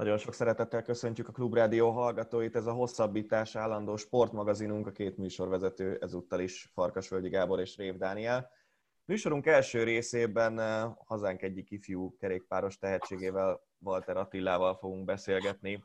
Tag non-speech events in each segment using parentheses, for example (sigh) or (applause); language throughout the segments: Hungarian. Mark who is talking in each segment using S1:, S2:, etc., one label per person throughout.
S1: Nagyon sok szeretettel köszöntjük a Klubrádió hallgatóit. Ez a hosszabbítás állandó sportmagazinunk, a két műsorvezető ezúttal is Farkasvölgyi Gábor és Rév Dániel. Műsorunk első részében eh, hazánk egyik ifjú kerékpáros tehetségével, Walter Attilával fogunk beszélgetni,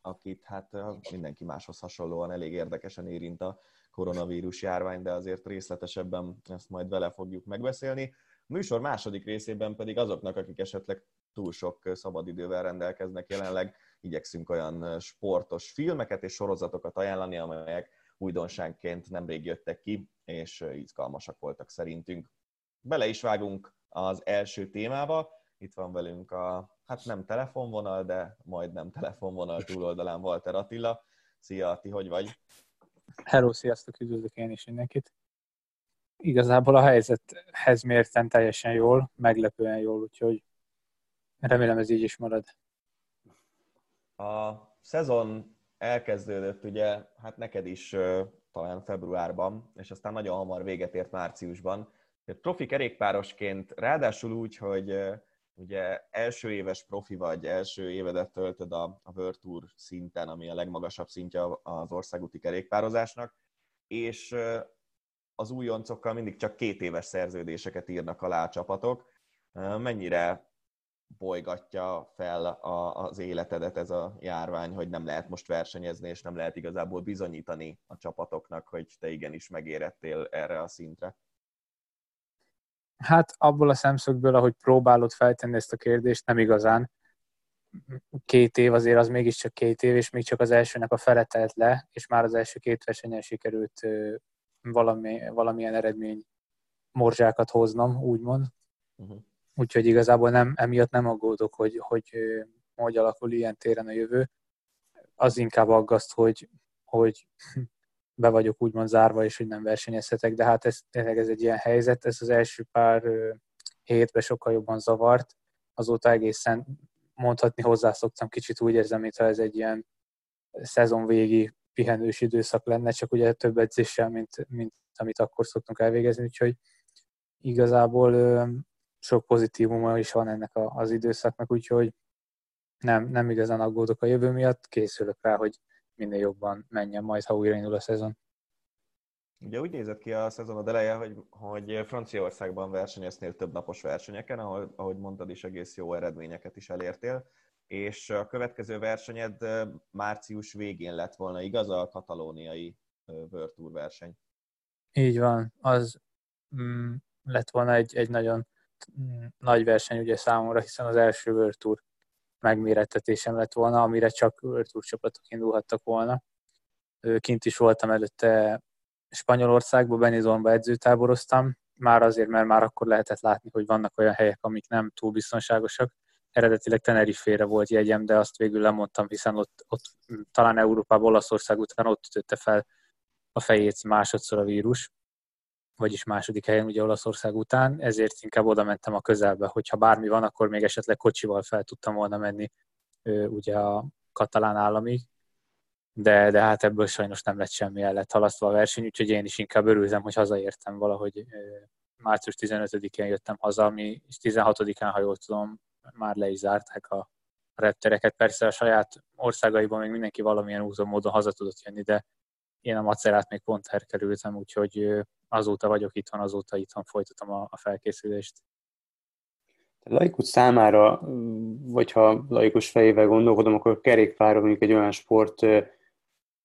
S1: akit hát eh, mindenki máshoz hasonlóan elég érdekesen érint a koronavírus járvány, de azért részletesebben ezt majd vele fogjuk megbeszélni. Műsor második részében pedig azoknak, akik esetleg túl sok szabadidővel rendelkeznek jelenleg, igyekszünk olyan sportos filmeket és sorozatokat ajánlani, amelyek újdonságként nemrég jöttek ki, és izgalmasak voltak szerintünk. Bele is vágunk az első témába. Itt van velünk a, hát nem telefonvonal, de majd nem telefonvonal túloldalán Walter Attila. Szia, Ati, hogy vagy?
S2: Hello, sziasztok, üdvözlök én is mindenkit. Igazából a helyzethez mérten teljesen jól, meglepően jól, úgyhogy Remélem ez így is marad.
S1: A szezon elkezdődött ugye, hát neked is talán februárban, és aztán nagyon hamar véget ért márciusban. Profi kerékpárosként, ráadásul úgy, hogy ugye első éves profi vagy, első évedet töltöd a, a World Tour szinten, ami a legmagasabb szintje az országúti kerékpározásnak, és az újoncokkal mindig csak két éves szerződéseket írnak alá a csapatok. Mennyire bolygatja fel a, az életedet ez a járvány, hogy nem lehet most versenyezni, és nem lehet igazából bizonyítani a csapatoknak, hogy te igenis megérettél erre a szintre?
S2: Hát abból a szemszögből, ahogy próbálod feltenni ezt a kérdést, nem igazán. Két év azért az mégiscsak két év, és még csak az elsőnek a fele telt le, és már az első két versenyen sikerült valami, valamilyen eredmény morzsákat hoznom, úgymond. Uh-huh. Úgyhogy igazából nem, emiatt nem aggódok, hogy, hogy hogy alakul ilyen téren a jövő. Az inkább aggaszt, hogy, hogy (laughs) be vagyok úgymond zárva, és hogy nem versenyezhetek, de hát ez tényleg ez egy ilyen helyzet, ez az első pár hétben sokkal jobban zavart, azóta egészen mondhatni hozzászoktam, kicsit úgy érzem, mintha ez egy ilyen szezonvégi pihenős időszak lenne, csak ugye több edzéssel, mint, mint amit akkor szoktunk elvégezni, úgyhogy igazából sok pozitívuma is van ennek a, az időszaknak, úgyhogy nem, nem igazán aggódok a jövő miatt, készülök rá, hogy minél jobban menjen majd, ha újra indul a szezon.
S1: Ugye úgy nézett ki a szezonod eleje, hogy, hogy Franciaországban versenyeznél több napos versenyeken, ahol, ahogy mondtad is, egész jó eredményeket is elértél, és a következő versenyed március végén lett volna, igaz, a katalóniai World Tour verseny?
S2: Így van, az mm, lett volna egy, egy nagyon nagy verseny ugye számomra, hiszen az első World Tour megmérettetésem lett volna, amire csak World Tour csapatok indulhattak volna. Kint is voltam előtte Spanyolországban, Benidormba edzőtáboroztam, már azért, mert már akkor lehetett látni, hogy vannak olyan helyek, amik nem túl biztonságosak. Eredetileg Tenerife-re volt jegyem, de azt végül lemondtam, hiszen ott, ott talán Európában, Olaszország után ott ütötte fel a fejét másodszor a vírus vagyis második helyen ugye Olaszország után, ezért inkább oda mentem a közelbe, hogyha bármi van, akkor még esetleg kocsival fel tudtam volna menni ugye a katalán államig, de, de hát ebből sajnos nem lett semmi, el lett halasztva a verseny, úgyhogy én is inkább örültem, hogy hazaértem valahogy március 15-én jöttem haza, ami 16-án, ha jól tudom, már le is zárták a reptereket. Persze a saját országaiban még mindenki valamilyen úton módon haza tudott jönni, de én a macerát még pont herkerültem, úgyhogy azóta vagyok itthon, azóta itthon folytatom a, a felkészülést.
S3: A laikus számára, vagy ha laikus fejével gondolkodom, akkor kerékpár mondjuk egy olyan sport,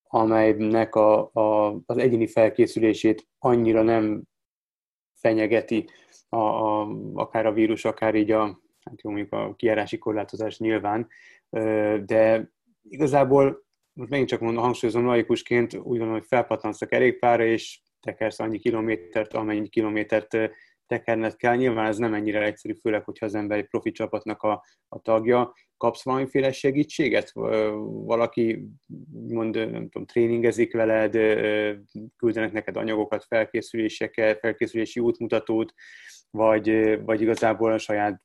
S3: amelynek a, a, az egyéni felkészülését annyira nem fenyegeti a, a, akár a vírus, akár így a, hát jó, mondjuk a kiárási korlátozás nyilván, de igazából most megint csak mondom, hangsúlyozom laikusként, úgy gondolom, hogy felpattansz a kerékpára, és tekersz annyi kilométert, amennyi kilométert tekerned kell. Nyilván ez nem ennyire egyszerű, főleg, hogyha az ember egy profi csapatnak a, a tagja. Kapsz valamiféle segítséget? Valaki, mond, nem tudom, tréningezik veled, küldenek neked anyagokat, felkészüléseket, felkészülési útmutatót, vagy, vagy igazából a saját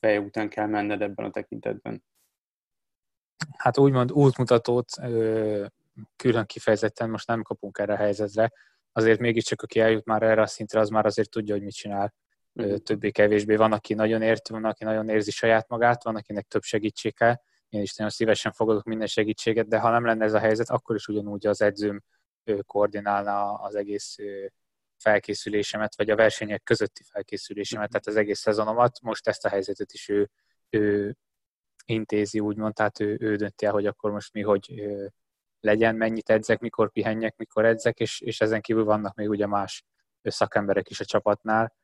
S3: feje után kell menned ebben a tekintetben?
S2: Hát úgymond útmutatót külön kifejezetten most nem kapunk erre a helyzetre azért mégiscsak aki eljut már erre a szintre, az már azért tudja, hogy mit csinál. Mm. Többé-kevésbé van, aki nagyon ért, van, aki nagyon érzi saját magát, van, akinek több segítség kell. én is nagyon szívesen fogadok minden segítséget, de ha nem lenne ez a helyzet, akkor is ugyanúgy az edzőm koordinálna az egész felkészülésemet, vagy a versenyek közötti felkészülésemet, mhm. tehát az egész szezonomat. Most ezt a helyzetet is ő, ő intézi, úgymond, tehát ő, ő dönti el, hogy akkor most mi hogy legyen, mennyit edzek, mikor pihenjek, mikor edzek, és, és ezen kívül vannak még ugye más szakemberek is a csapatnál,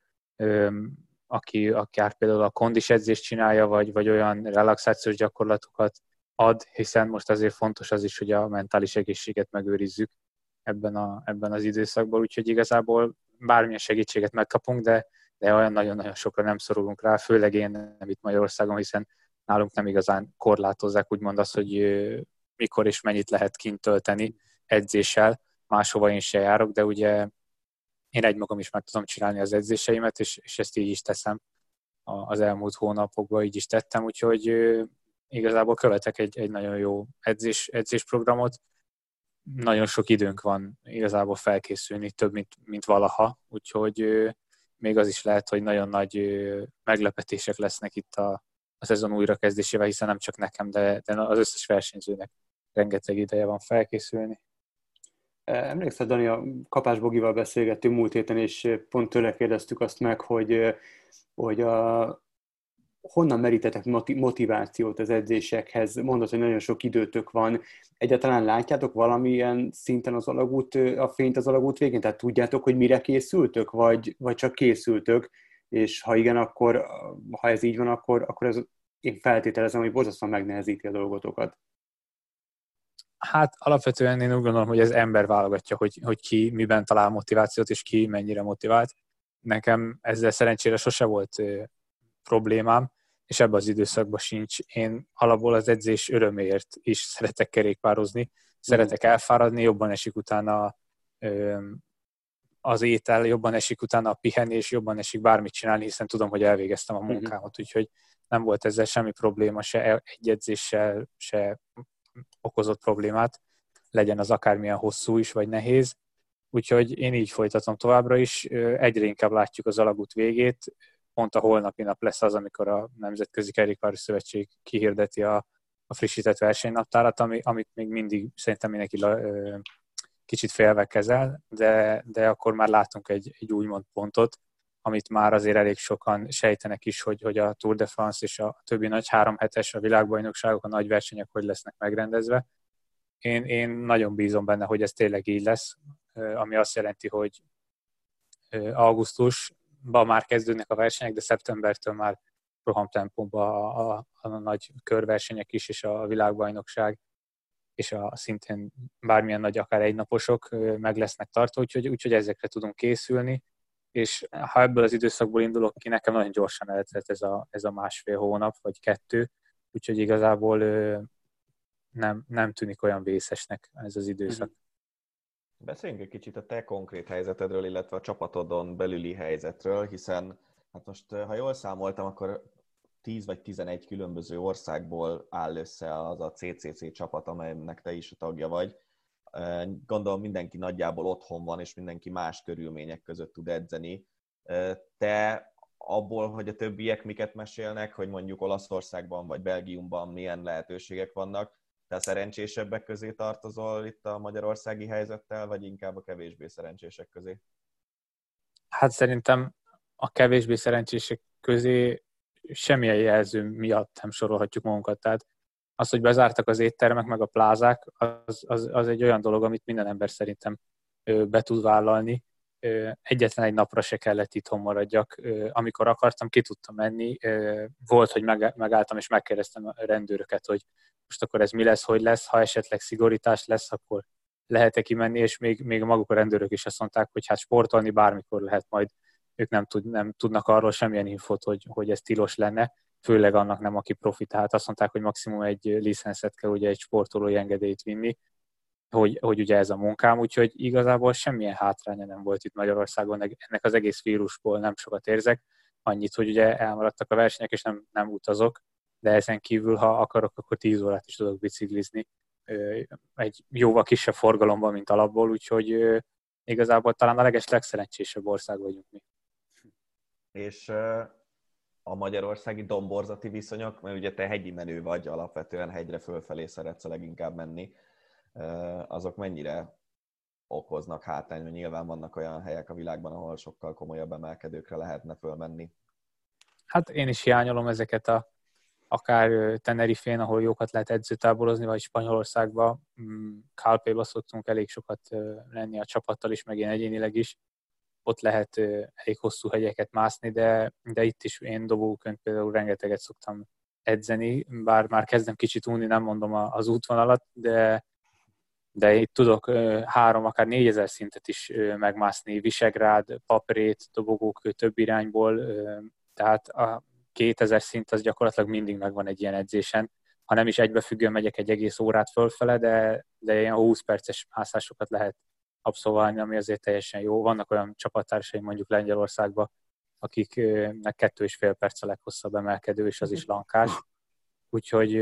S2: aki akár például a kondis edzést csinálja, vagy, vagy olyan relaxációs gyakorlatokat ad, hiszen most azért fontos az is, hogy a mentális egészséget megőrizzük ebben, a, ebben az időszakban, úgyhogy igazából bármilyen segítséget megkapunk, de, de olyan nagyon-nagyon sokra nem szorulunk rá, főleg én nem itt Magyarországon, hiszen nálunk nem igazán korlátozzák úgymond azt, hogy mikor és mennyit lehet kint tölteni edzéssel, máshova én se járok, de ugye én egymagam is meg tudom csinálni az edzéseimet, és, és ezt így is teszem az elmúlt hónapokban, így is tettem, úgyhogy igazából követek egy, egy nagyon jó edzés, edzésprogramot. Nagyon sok időnk van igazából felkészülni, több, mint, mint valaha, úgyhogy még az is lehet, hogy nagyon nagy meglepetések lesznek itt a, a szezon újrakezdésével, hiszen nem csak nekem, de, de az összes versenyzőnek rengeteg ideje van felkészülni.
S3: Emlékszel, Dani, a Kapás Bogival beszélgettünk múlt héten, és pont tőle kérdeztük azt meg, hogy, hogy a, honnan merítetek motivációt az edzésekhez? Mondod, hogy nagyon sok időtök van. Egyáltalán látjátok valamilyen szinten az alagút, a fényt az alagút végén? Tehát tudjátok, hogy mire készültök, vagy, vagy csak készültök? És ha igen, akkor ha ez így van, akkor, akkor ez, én feltételezem, hogy borzasztóan megnehezíti a dolgotokat.
S2: Hát alapvetően én úgy gondolom, hogy ez ember válogatja, hogy, hogy ki miben talál motivációt, és ki mennyire motivált. Nekem ezzel szerencsére sose volt ö, problémám, és ebben az időszakban sincs. Én alapból az edzés öröméért is szeretek kerékpározni, szeretek mm. elfáradni, jobban esik utána ö, az étel, jobban esik utána a pihenés, jobban esik bármit csinálni, hiszen tudom, hogy elvégeztem a mm-hmm. munkámat, úgyhogy nem volt ezzel semmi probléma, se egy edzéssel, se okozott problémát, legyen az akármilyen hosszú is, vagy nehéz. Úgyhogy én így folytatom továbbra is. Egyre inkább látjuk az alagút végét. Pont a holnapi nap lesz az, amikor a Nemzetközi Kerékpáros Szövetség kihirdeti a, a frissített versenynaptárat, ami, amit még mindig szerintem mindenki kicsit félve kezel, de, de akkor már látunk egy, egy úgymond pontot, amit már azért elég sokan sejtenek is, hogy, hogy a Tour de France és a többi nagy három hetes a világbajnokságok, a nagy versenyek hogy lesznek megrendezve. Én, én nagyon bízom benne, hogy ez tényleg így lesz, ami azt jelenti, hogy augusztusban már kezdődnek a versenyek, de szeptembertől már rohamtempóban a, a, a nagy körversenyek is, és a világbajnokság, és a szintén bármilyen nagy, akár egynaposok meg lesznek tartva, úgyhogy, úgyhogy ezekre tudunk készülni és ha ebből az időszakból indulok ki, nekem nagyon gyorsan eltelt ez a, ez a másfél hónap, vagy kettő, úgyhogy igazából nem, nem tűnik olyan vészesnek ez az időszak. Mhm.
S1: Beszéljünk egy kicsit a te konkrét helyzetedről, illetve a csapatodon belüli helyzetről, hiszen hát most, ha jól számoltam, akkor 10 vagy 11 különböző országból áll össze az a CCC csapat, amelynek te is a tagja vagy. Gondolom mindenki nagyjából otthon van, és mindenki más körülmények között tud edzeni. Te abból, hogy a többiek miket mesélnek, hogy mondjuk Olaszországban vagy Belgiumban milyen lehetőségek vannak, te szerencsésebbek közé tartozol itt a magyarországi helyzettel, vagy inkább a kevésbé szerencsések közé?
S2: Hát szerintem a kevésbé szerencsések közé semmilyen jelző miatt nem sorolhatjuk magunkat. Tehát az, hogy bezártak az éttermek, meg a plázák, az, az, az egy olyan dolog, amit minden ember szerintem be tud vállalni. Egyetlen egy napra se kellett itthon maradjak. Amikor akartam, ki tudtam menni. Volt, hogy megálltam és megkérdeztem a rendőröket, hogy most akkor ez mi lesz, hogy lesz, ha esetleg szigorítás lesz, akkor lehet-e kimenni, és még, még maguk a rendőrök is azt mondták, hogy hát sportolni bármikor lehet majd, ők nem, tud, nem tudnak arról semmilyen infot, hogy, hogy ez tilos lenne főleg annak nem, aki profitált. Azt mondták, hogy maximum egy licenszet kell ugye egy sportolói engedélyt vinni, hogy, hogy ugye ez a munkám, úgyhogy igazából semmilyen hátránya nem volt itt Magyarországon, ennek az egész vírusból nem sokat érzek, annyit, hogy ugye elmaradtak a versenyek, és nem, nem utazok, de ezen kívül, ha akarok, akkor 10 órát is tudok biciklizni egy jóval kisebb forgalomban, mint alapból, úgyhogy igazából talán a leges legszerencsésebb ország vagyunk mi.
S1: És a magyarországi domborzati viszonyok, mert ugye te hegyi menő vagy, alapvetően hegyre fölfelé szeretsz a leginkább menni, azok mennyire okoznak hátrány, hogy nyilván vannak olyan helyek a világban, ahol sokkal komolyabb emelkedőkre lehetne fölmenni.
S2: Hát én is hiányolom ezeket a akár Tenerifén, ahol jókat lehet edzőtáborozni, vagy Spanyolországban. Kálpéba mm, szoktunk elég sokat lenni a csapattal is, meg én egyénileg is. Ott lehet elég hosszú hegyeket mászni, de, de itt is én dobókönt például rengeteget szoktam edzeni, bár már kezdem kicsit unni, nem mondom az útvonalat, de, de itt tudok három, akár négyezer szintet is megmászni, Visegrád, Paprét, dobogók több irányból, tehát a 2000 szint az gyakorlatilag mindig megvan egy ilyen edzésen. Ha nem is egybefüggően megyek egy egész órát fölfele, de, de ilyen 20 perces mászásokat lehet abszolválni, ami azért teljesen jó. Vannak olyan csapattársaim mondjuk Lengyelországban, akiknek kettő és fél perc a leghosszabb emelkedő, és az is lankás. Úgyhogy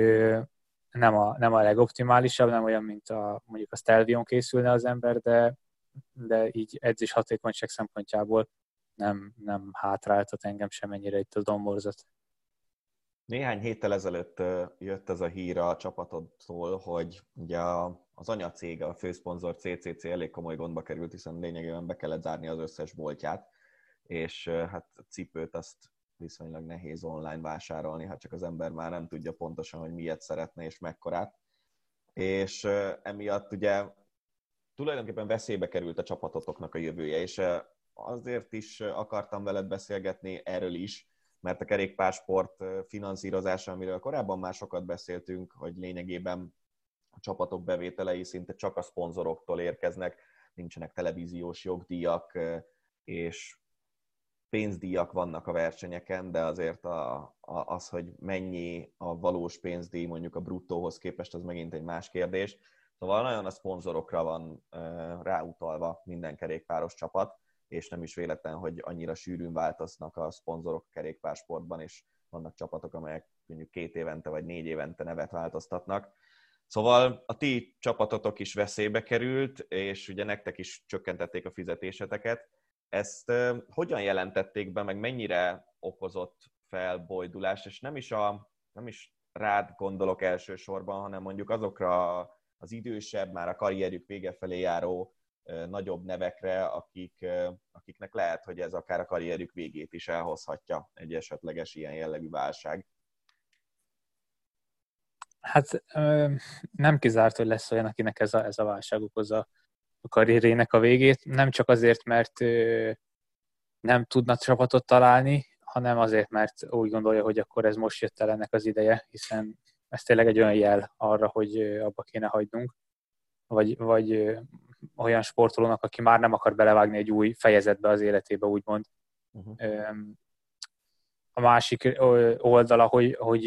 S2: nem a, nem a legoptimálisabb, nem olyan, mint a, mondjuk a Stelvion készülne az ember, de, de így edzés hatékonyság szempontjából nem, nem hátráltat engem semennyire itt a domborzat.
S1: Néhány héttel ezelőtt jött ez a hír a csapatodtól, hogy ugye az anyacég, a főszponzor CCC elég komoly gondba került, hiszen lényegében be kellett zárni az összes boltját, és hát a cipőt azt viszonylag nehéz online vásárolni, hát csak az ember már nem tudja pontosan, hogy miért szeretne és mekkorát. És emiatt ugye tulajdonképpen veszélybe került a csapatotoknak a jövője, és azért is akartam veled beszélgetni erről is, mert a kerékpársport finanszírozása, amiről korábban már sokat beszéltünk, hogy lényegében a csapatok bevételei szinte csak a szponzoroktól érkeznek, nincsenek televíziós jogdíjak, és pénzdíjak vannak a versenyeken, de azért a, a, az, hogy mennyi a valós pénzdíj mondjuk a bruttóhoz képest, az megint egy más kérdés. Szóval nagyon a szponzorokra van ráutalva minden kerékpáros csapat, és nem is véletlen, hogy annyira sűrűn változnak a szponzorok kerékpársportban, és vannak csapatok, amelyek mondjuk két évente vagy négy évente nevet változtatnak. Szóval a ti csapatotok is veszélybe került, és ugye nektek is csökkentették a fizetéseteket. Ezt hogyan jelentették be, meg mennyire okozott felbojdulást, és nem is, a, nem is rád gondolok elsősorban, hanem mondjuk azokra az idősebb, már a karrierjük vége felé járó nagyobb nevekre, akik, akiknek lehet, hogy ez akár a karrierjük végét is elhozhatja egy esetleges ilyen jellegű válság.
S2: Hát nem kizárt, hogy lesz olyan, akinek ez a, ez a válság okozza a karrierének a végét. Nem csak azért, mert nem tudna csapatot találni, hanem azért, mert úgy gondolja, hogy akkor ez most jött el ennek az ideje, hiszen ez tényleg egy olyan jel arra, hogy abba kéne hagynunk, vagy, vagy olyan sportolónak, aki már nem akar belevágni egy új fejezetbe az életébe, úgymond. Uh-huh. A másik oldala, hogy, hogy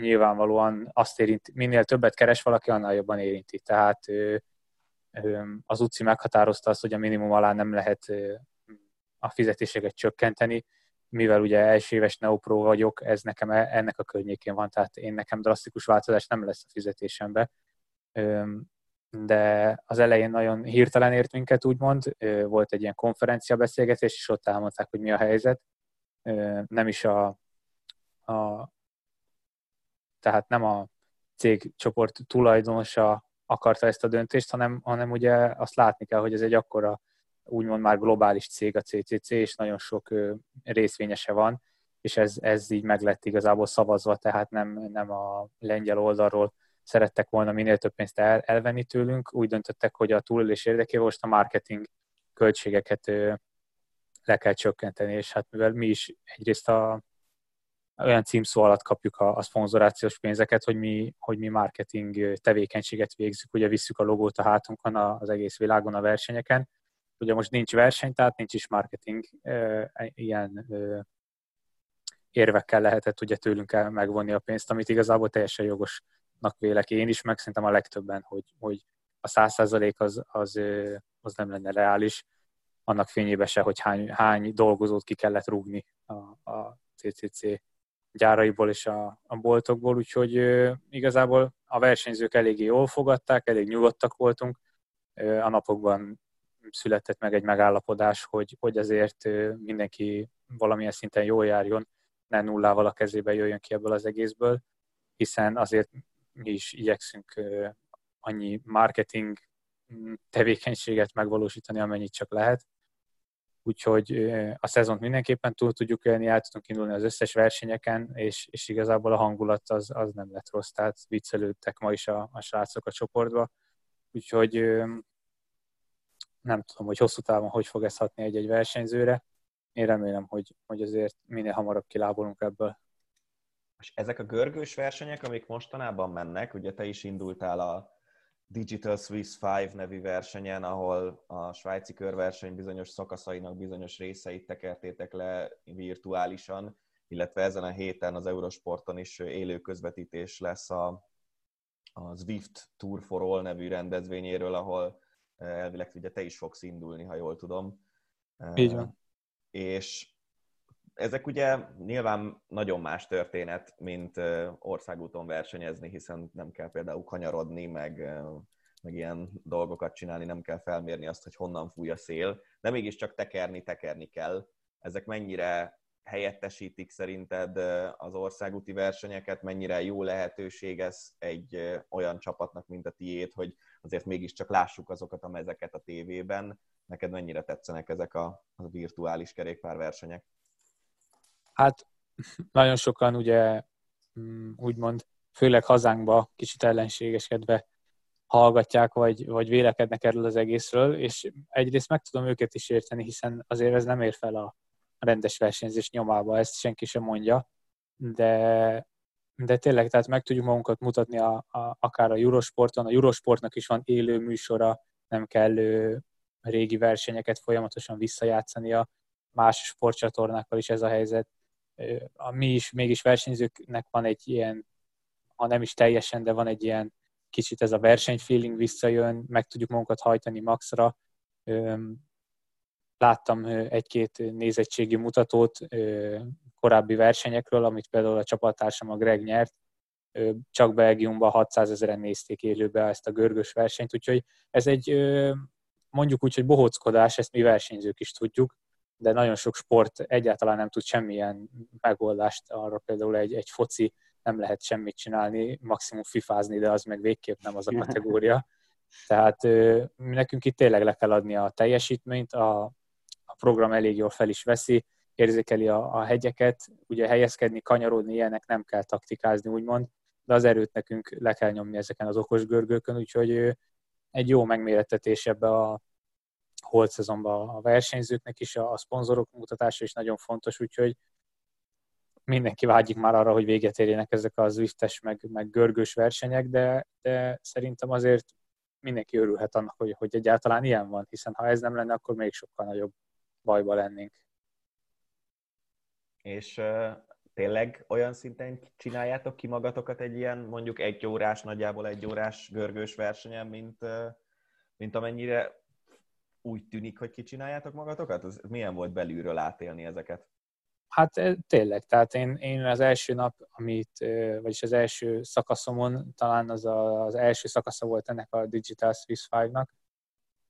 S2: nyilvánvalóan azt érinti, minél többet keres valaki, annál jobban érinti. Tehát az UCI meghatározta azt, hogy a minimum alá nem lehet a fizetéseket csökkenteni, mivel ugye első éves neopro vagyok, ez nekem e, ennek a környékén van, tehát én nekem drasztikus változás nem lesz a fizetésembe de az elején nagyon hirtelen ért minket, úgymond. Volt egy ilyen konferencia beszélgetés, és ott elmondták, hogy mi a helyzet. Nem is a, a tehát nem a cégcsoport tulajdonosa akarta ezt a döntést, hanem, hanem ugye azt látni kell, hogy ez egy akkora, úgymond már globális cég a CCC, és nagyon sok részvényese van, és ez, ez így meg lett igazából szavazva, tehát nem, nem a lengyel oldalról szerettek volna minél több pénzt el, elvenni tőlünk, úgy döntöttek, hogy a túlélés érdekében most a marketing költségeket le kell csökkenteni, és hát mivel mi is egyrészt a, olyan címszó alatt kapjuk a, a szponzorációs pénzeket, hogy mi, hogy mi marketing tevékenységet végzünk, ugye visszük a logót a hátunkon az egész világon a versenyeken. Ugye most nincs verseny, tehát nincs is marketing, ilyen érvekkel lehetett ugye tőlünk megvonni a pénzt, amit igazából teljesen jogos nak vélek én is, meg szerintem a legtöbben, hogy, hogy a száz százalék az, az, az nem lenne reális, annak fényében se, hogy hány, hány dolgozót ki kellett rúgni a, a CCC gyáraiból és a, a boltokból, úgyhogy igazából a versenyzők eléggé jól fogadták, elég nyugodtak voltunk. A napokban született meg egy megállapodás, hogy, hogy azért mindenki valamilyen szinten jól járjon, ne nullával a kezébe jöjjön ki ebből az egészből, hiszen azért mi is igyekszünk annyi marketing mm, tevékenységet megvalósítani, amennyit csak lehet. Úgyhogy a szezont mindenképpen túl tudjuk élni, el tudunk indulni az összes versenyeken, és, és igazából a hangulat az, az nem lett rossz, tehát viccelődtek ma is a, a srácok a csoportba. Úgyhogy nem tudom, hogy hosszú távon hogy fog ez hatni egy-egy versenyzőre. Én remélem, hogy, hogy azért minél hamarabb kilábolunk ebből.
S1: És ezek a görgős versenyek, amik mostanában mennek, ugye te is indultál a Digital Swiss 5 nevű versenyen, ahol a svájci körverseny bizonyos szakaszainak bizonyos részeit tekertétek le virtuálisan, illetve ezen a héten az Eurosporton is élő közvetítés lesz a, a Zwift Tour for All nevű rendezvényéről, ahol eh, elvileg ugye te is fogsz indulni, ha jól tudom.
S2: Így van. Eh,
S1: és ezek ugye nyilván nagyon más történet, mint országúton versenyezni, hiszen nem kell például kanyarodni, meg, meg ilyen dolgokat csinálni, nem kell felmérni azt, hogy honnan fúj a szél, de mégiscsak tekerni, tekerni kell. Ezek mennyire helyettesítik szerinted az országúti versenyeket, mennyire jó lehetőség ez egy olyan csapatnak, mint a tiét, hogy azért mégiscsak lássuk azokat a mezeket a tévében. Neked mennyire tetszenek ezek a, a virtuális kerékpárversenyek?
S2: Hát nagyon sokan ugye mm, úgymond, főleg hazánkba kicsit ellenségeskedve hallgatják, vagy, vagy vélekednek erről az egészről, és egyrészt meg tudom őket is érteni, hiszen azért ez nem ér fel a rendes versenyzés nyomába, ezt senki sem mondja, de, de tényleg, tehát meg tudjuk magunkat mutatni a, a, akár a Eurosporton, a Eurosportnak is van élő műsora, nem kell régi versenyeket folyamatosan visszajátszania, más sportcsatornákkal is ez a helyzet a mi is mégis versenyzőknek van egy ilyen, ha nem is teljesen, de van egy ilyen kicsit ez a versenyfeeling visszajön, meg tudjuk magunkat hajtani maxra. Láttam egy-két nézettségi mutatót korábbi versenyekről, amit például a csapattársam a Greg nyert, csak Belgiumban 600 ezeren nézték élőbe ezt a görgös versenyt, úgyhogy ez egy mondjuk úgy, hogy bohóckodás, ezt mi versenyzők is tudjuk, de nagyon sok sport egyáltalán nem tud semmilyen megoldást arra, például egy, egy foci nem lehet semmit csinálni, maximum fifázni, de az meg végképp nem az a kategória. Tehát nekünk itt tényleg le kell adni a teljesítményt, a, a program elég jól fel is veszi, érzékeli a, a hegyeket, ugye helyezkedni, kanyarodni, ilyenek nem kell taktikázni, úgymond, de az erőt nekünk le kell nyomni ezeken az okos görgőkön, úgyhogy egy jó megmérettetés ebbe a, holt szezonban a versenyzőknek is, a szponzorok mutatása is nagyon fontos, úgyhogy mindenki vágyik már arra, hogy véget érjenek ezek a Zwiftes, meg, meg görgős versenyek, de, de szerintem azért mindenki örülhet annak, hogy, hogy egyáltalán ilyen van, hiszen ha ez nem lenne, akkor még sokkal nagyobb bajba lennénk.
S1: És uh, tényleg olyan szinten csináljátok ki magatokat egy ilyen mondjuk egy órás, nagyjából egy órás görgős versenyen, mint, uh, mint amennyire úgy tűnik, hogy kicsináljátok magatokat? Ez milyen volt belülről átélni ezeket?
S2: Hát eh, tényleg, tehát én, én az első nap, amit, eh, vagyis az első szakaszomon, talán az a, az első szakasza volt ennek a Digital Swiss 5-nak,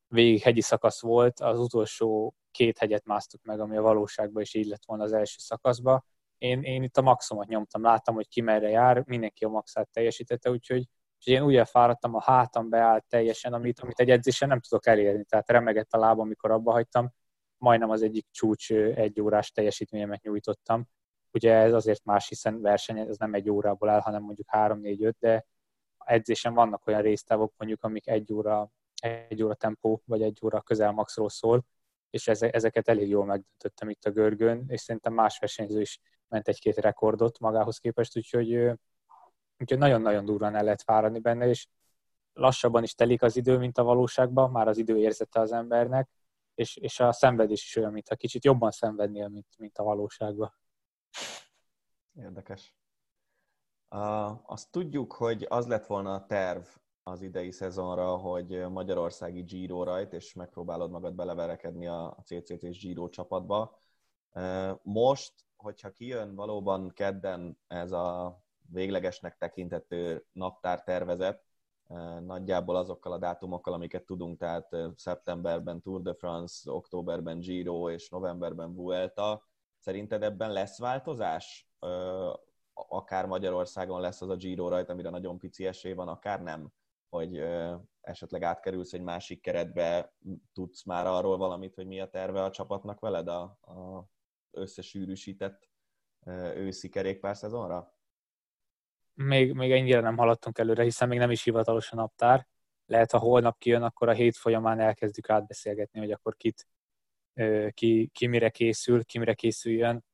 S2: végig hegyi szakasz volt, az utolsó két hegyet másztuk meg, ami a valóságban is így lett volna az első szakaszba. Én, én itt a maximumot nyomtam, láttam, hogy ki merre jár, mindenki a maxát teljesítette, úgyhogy és én úgy elfáradtam, a hátam beállt teljesen, amit, amit egy edzésen nem tudok elérni. Tehát remegett a lábam, amikor abba hagytam. Majdnem az egyik csúcs egy órás teljesítményemet nyújtottam. Ugye ez azért más, hiszen verseny, ez nem egy órából áll, hanem mondjuk 3-4-5, de edzésen vannak olyan résztávok, mondjuk, amik egy óra, egy óra tempó, vagy egy óra közel maxról szól, és ezeket elég jól megdöntöttem itt a görgön, és szerintem más versenyző is ment egy-két rekordot magához képest, úgyhogy úgyhogy nagyon-nagyon durván el lehet fáradni benne, és lassabban is telik az idő, mint a valóságban, már az idő érzete az embernek, és, és a szenvedés is olyan, mintha kicsit jobban szenvednél, mint, mint a valóságban.
S1: Érdekes. Uh, azt tudjuk, hogy az lett volna a terv az idei szezonra, hogy Magyarországi Giro rajt, és megpróbálod magad beleverekedni a CCC Giro csapatba. Most, hogyha kijön valóban kedden ez a véglegesnek tekintető naptártervezet, nagyjából azokkal a dátumokkal, amiket tudunk, tehát szeptemberben Tour de France, októberben Giro és novemberben Vuelta. Szerinted ebben lesz változás? akár Magyarországon lesz az a Giro rajta, amire nagyon pici esély van, akár nem, hogy esetleg átkerülsz egy másik keretbe, tudsz már arról valamit, hogy mi a terve a csapatnak veled a, a összesűrűsített őszi kerékpár szezonra?
S2: Még, még ennyire nem haladtunk előre, hiszen még nem is hivatalos a naptár. Lehet, ha holnap kijön, akkor a hét folyamán elkezdjük átbeszélgetni, hogy akkor kit, ki, ki mire készül, ki mire készüljön.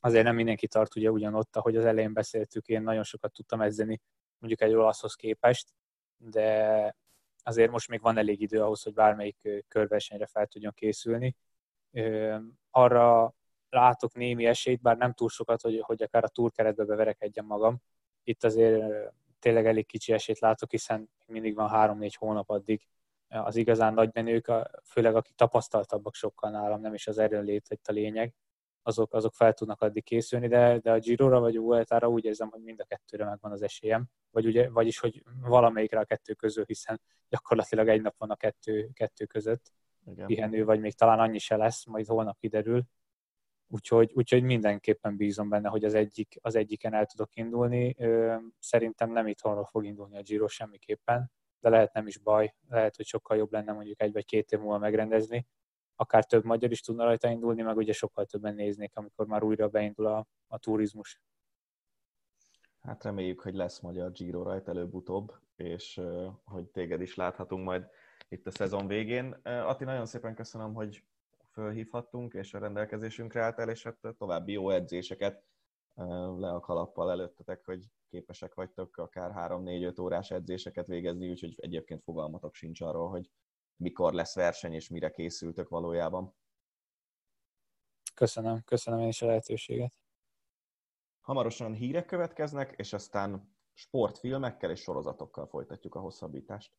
S2: Azért nem mindenki tart ugye ugyanott, ahogy az elején beszéltük, én nagyon sokat tudtam edzeni mondjuk egy olaszhoz képest, de azért most még van elég idő ahhoz, hogy bármelyik körversenyre fel tudjon készülni. Arra látok némi esélyt, bár nem túl sokat, hogy, hogy akár a túrkeretbe beverekedjem magam. Itt azért tényleg elég kicsi esélyt látok, hiszen mindig van három-négy hónap addig az igazán nagy menők, főleg akik tapasztaltabbak sokkal nálam, nem is az erőnlét itt a lényeg, azok, azok fel tudnak addig készülni, de, de a Giro-ra vagy a úgy érzem, hogy mind a kettőre megvan az esélyem, vagy ugye, vagyis, hogy valamelyikre a kettő közül, hiszen gyakorlatilag egy nap van a kettő, kettő között Igen. pihenő, vagy még talán annyi se lesz, majd holnap kiderül. Úgyhogy, úgyhogy mindenképpen bízom benne, hogy az, egyik, az egyiken el tudok indulni. Szerintem nem itthonról fog indulni a Giro semmiképpen, de lehet nem is baj, lehet, hogy sokkal jobb lenne mondjuk egy vagy két év múlva megrendezni, akár több magyar is tudna rajta indulni, meg ugye sokkal többen néznék, amikor már újra beindul a, a turizmus.
S1: Hát reméljük, hogy lesz magyar Giro rajta előbb-utóbb, és hogy téged is láthatunk majd itt a szezon végén. Ati, nagyon szépen köszönöm, hogy fölhívhattunk, és a rendelkezésünkre álltál, és hát további jó edzéseket le a kalappal előttetek, hogy képesek vagytok akár 3-4-5 órás edzéseket végezni, úgyhogy egyébként fogalmatok sincs arról, hogy mikor lesz verseny, és mire készültök valójában.
S2: Köszönöm, köszönöm én is a lehetőséget.
S1: Hamarosan hírek következnek, és aztán sportfilmekkel és sorozatokkal folytatjuk a hosszabbítást.